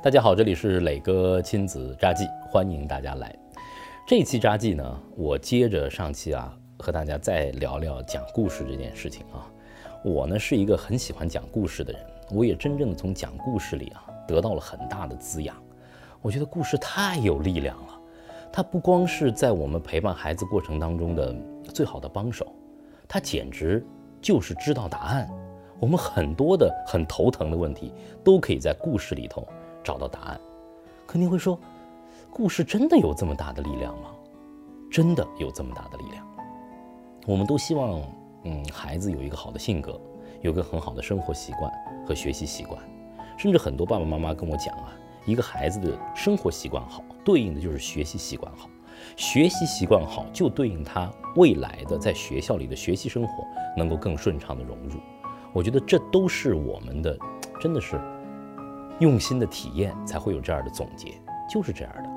大家好，这里是磊哥亲子札记，欢迎大家来。这期札记呢，我接着上期啊，和大家再聊聊讲故事这件事情啊。我呢是一个很喜欢讲故事的人，我也真正的从讲故事里啊得到了很大的滋养。我觉得故事太有力量了，它不光是在我们陪伴孩子过程当中的最好的帮手，它简直就是知道答案。我们很多的很头疼的问题，都可以在故事里头。找到答案，肯定会说，故事真的有这么大的力量吗？真的有这么大的力量？我们都希望，嗯，孩子有一个好的性格，有个很好的生活习惯和学习习惯，甚至很多爸爸妈妈跟我讲啊，一个孩子的生活习惯好，对应的就是学习习惯好，学习习惯好就对应他未来的在学校里的学习生活能够更顺畅的融入。我觉得这都是我们的，真的是。用心的体验才会有这样的总结，就是这样的。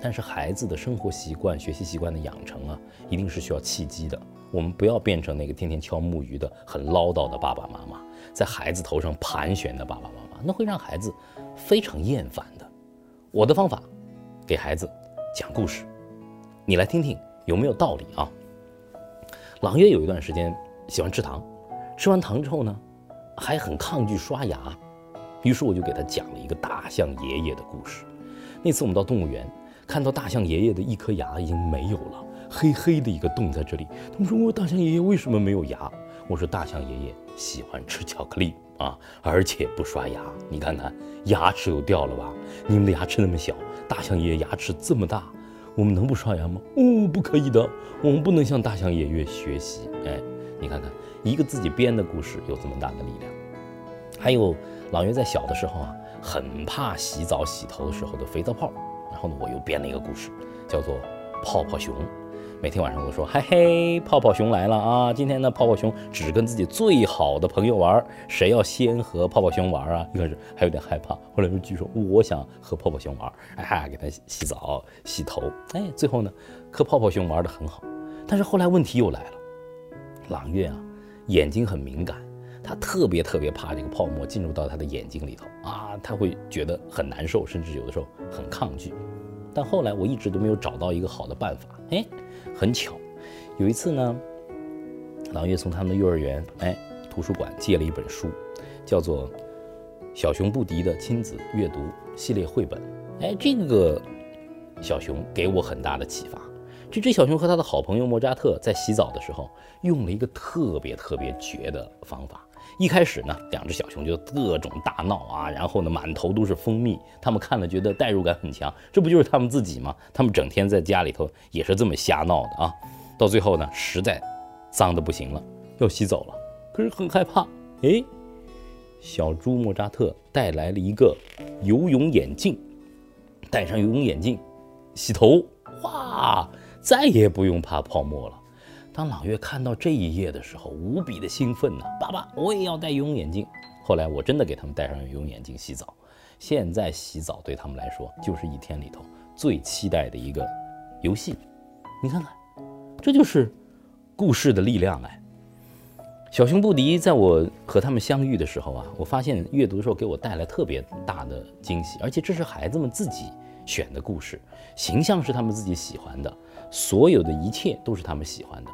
但是孩子的生活习惯、学习习惯的养成啊，一定是需要契机的。我们不要变成那个天天敲木鱼的、很唠叨的爸爸妈妈，在孩子头上盘旋的爸爸妈妈，那会让孩子非常厌烦的。我的方法，给孩子讲故事，你来听听有没有道理啊？朗月有一段时间喜欢吃糖，吃完糖之后呢，还很抗拒刷牙。于是我就给他讲了一个大象爷爷的故事。那次我们到动物园，看到大象爷爷的一颗牙已经没有了，黑黑的一个洞在这里。他们说：“我大象爷爷为什么没有牙？”我说：“大象爷爷喜欢吃巧克力啊，而且不刷牙。你看看牙齿都掉了吧？你们的牙齿那么小，大象爷爷牙齿这么大，我们能不刷牙吗？哦，不可以的，我们不能向大象爷爷学习。哎，你看看一个自己编的故事有这么大的力量，还有。朗月在小的时候啊，很怕洗澡洗头的时候的肥皂泡。然后呢，我又编了一个故事，叫做泡泡熊。每天晚上都说：“嘿嘿，泡泡熊来了啊！今天呢，泡泡熊只跟自己最好的朋友玩。谁要先和泡泡熊玩啊？”一开始还有点害怕，后来就据说我想和泡泡熊玩，哎哈，给他洗澡洗头。哎，最后呢，和泡泡熊玩的很好。但是后来问题又来了，朗月啊，眼睛很敏感。他特别特别怕这个泡沫进入到他的眼睛里头啊，他会觉得很难受，甚至有的时候很抗拒。但后来我一直都没有找到一个好的办法。哎，很巧，有一次呢，朗月从他们的幼儿园哎图书馆借了一本书，叫做《小熊布迪的亲子阅读系列绘本》。哎，这个小熊给我很大的启发。这只小熊和他的好朋友莫扎特在洗澡的时候，用了一个特别特别绝的方法。一开始呢，两只小熊就各种大闹啊，然后呢，满头都是蜂蜜，他们看了觉得代入感很强，这不就是他们自己吗？他们整天在家里头也是这么瞎闹的啊。到最后呢，实在脏的不行了，要洗澡了，可是很害怕。哎，小猪莫扎特带来了一个游泳眼镜，戴上游泳眼镜洗头，哇，再也不用怕泡沫了。当朗月看到这一页的时候，无比的兴奋呢。爸爸，我也要戴游泳眼镜。后来我真的给他们戴上游泳眼镜洗澡。现在洗澡对他们来说就是一天里头最期待的一个游戏。你看看，这就是故事的力量哎。小熊布迪在我和他们相遇的时候啊，我发现阅读的时候给我带来特别大的惊喜，而且这是孩子们自己选的故事，形象是他们自己喜欢的，所有的一切都是他们喜欢的。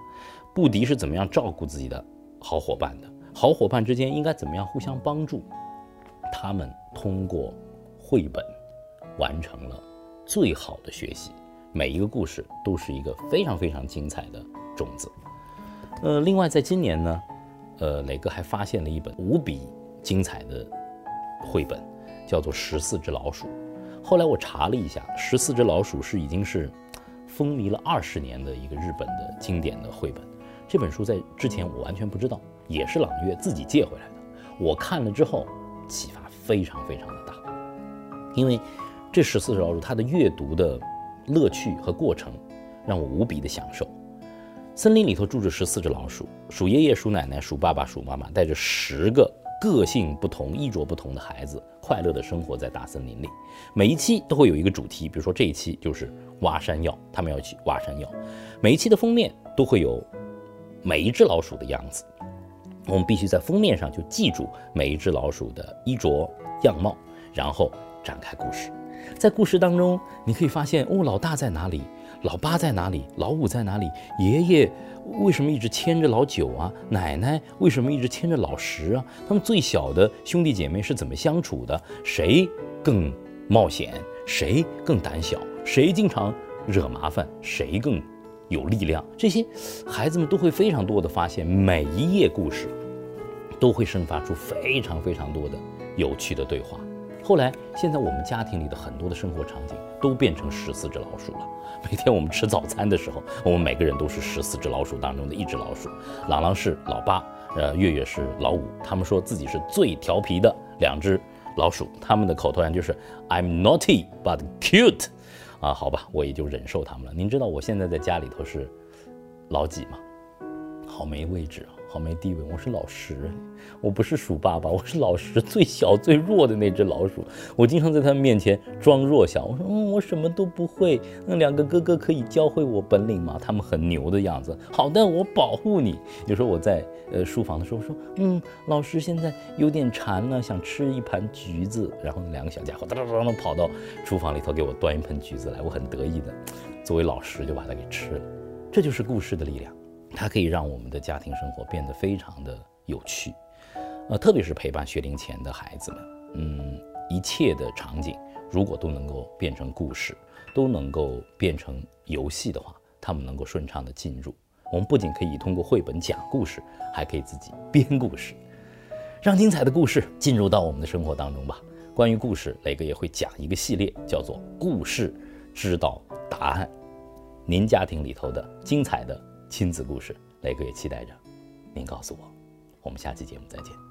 布迪是怎么样照顾自己的好伙伴的？好伙伴之间应该怎么样互相帮助？他们通过绘本完成了最好的学习。每一个故事都是一个非常非常精彩的种子。呃，另外在今年呢，呃，磊哥还发现了一本无比精彩的绘本，叫做《十四只老鼠》。后来我查了一下，《十四只老鼠》是已经是风靡了二十年的一个日本的经典的绘本。这本书在之前我完全不知道，也是朗月自己借回来的。我看了之后，启发非常非常的大，因为这十四只老鼠它的阅读的乐趣和过程让我无比的享受。森林里头住着十四只老鼠，鼠爷爷、鼠奶奶、鼠爸爸、鼠妈妈带着十个个性不同、衣着不同的孩子，快乐的生活在大森林里。每一期都会有一个主题，比如说这一期就是挖山药，他们要去挖山药。每一期的封面都会有。每一只老鼠的样子，我们必须在封面上就记住每一只老鼠的衣着样貌，然后展开故事。在故事当中，你可以发现哦，老大在哪里？老八在哪里？老五在哪里？爷爷为什么一直牵着老九啊？奶奶为什么一直牵着老十啊？他们最小的兄弟姐妹是怎么相处的？谁更冒险？谁更胆小？谁经常惹麻烦？谁更有力量？这些孩子们都会非常多的发现，每一页故事都会生发出非常非常多的有趣的对话。后来，现在我们家庭里的很多的生活场景都变成十四只老鼠了。每天我们吃早餐的时候，我们每个人都是十四只老鼠当中的一只老鼠。朗朗是老八，呃，月月是老五。他们说自己是最调皮的两只老鼠。他们的口头禅就是 "I'm naughty but cute"。啊，好吧，我也就忍受他们了。您知道我现在在家里头是老几吗？好没位置啊！好没地位，我是老十，我不是鼠爸爸，我是老十，最小最弱的那只老鼠。我经常在他们面前装弱小，我说嗯，我什么都不会。那两个哥哥可以教会我本领吗？他们很牛的样子。好的，我保护你。有时候我在呃书房的时候说，嗯，老师现在有点馋了，想吃一盘橘子。然后那两个小家伙哒哒哒哒跑到厨房里头给我端一盆橘子来，我很得意的作为老师就把它给吃了。这就是故事的力量。它可以让我们的家庭生活变得非常的有趣，呃，特别是陪伴学龄前的孩子们，嗯，一切的场景如果都能够变成故事，都能够变成游戏的话，他们能够顺畅的进入。我们不仅可以通过绘本讲故事，还可以自己编故事，让精彩的故事进入到我们的生活当中吧。关于故事，磊哥也会讲一个系列，叫做“故事知道答案”，您家庭里头的精彩的。亲子故事，雷哥也期待着您告诉我。我们下期节目再见。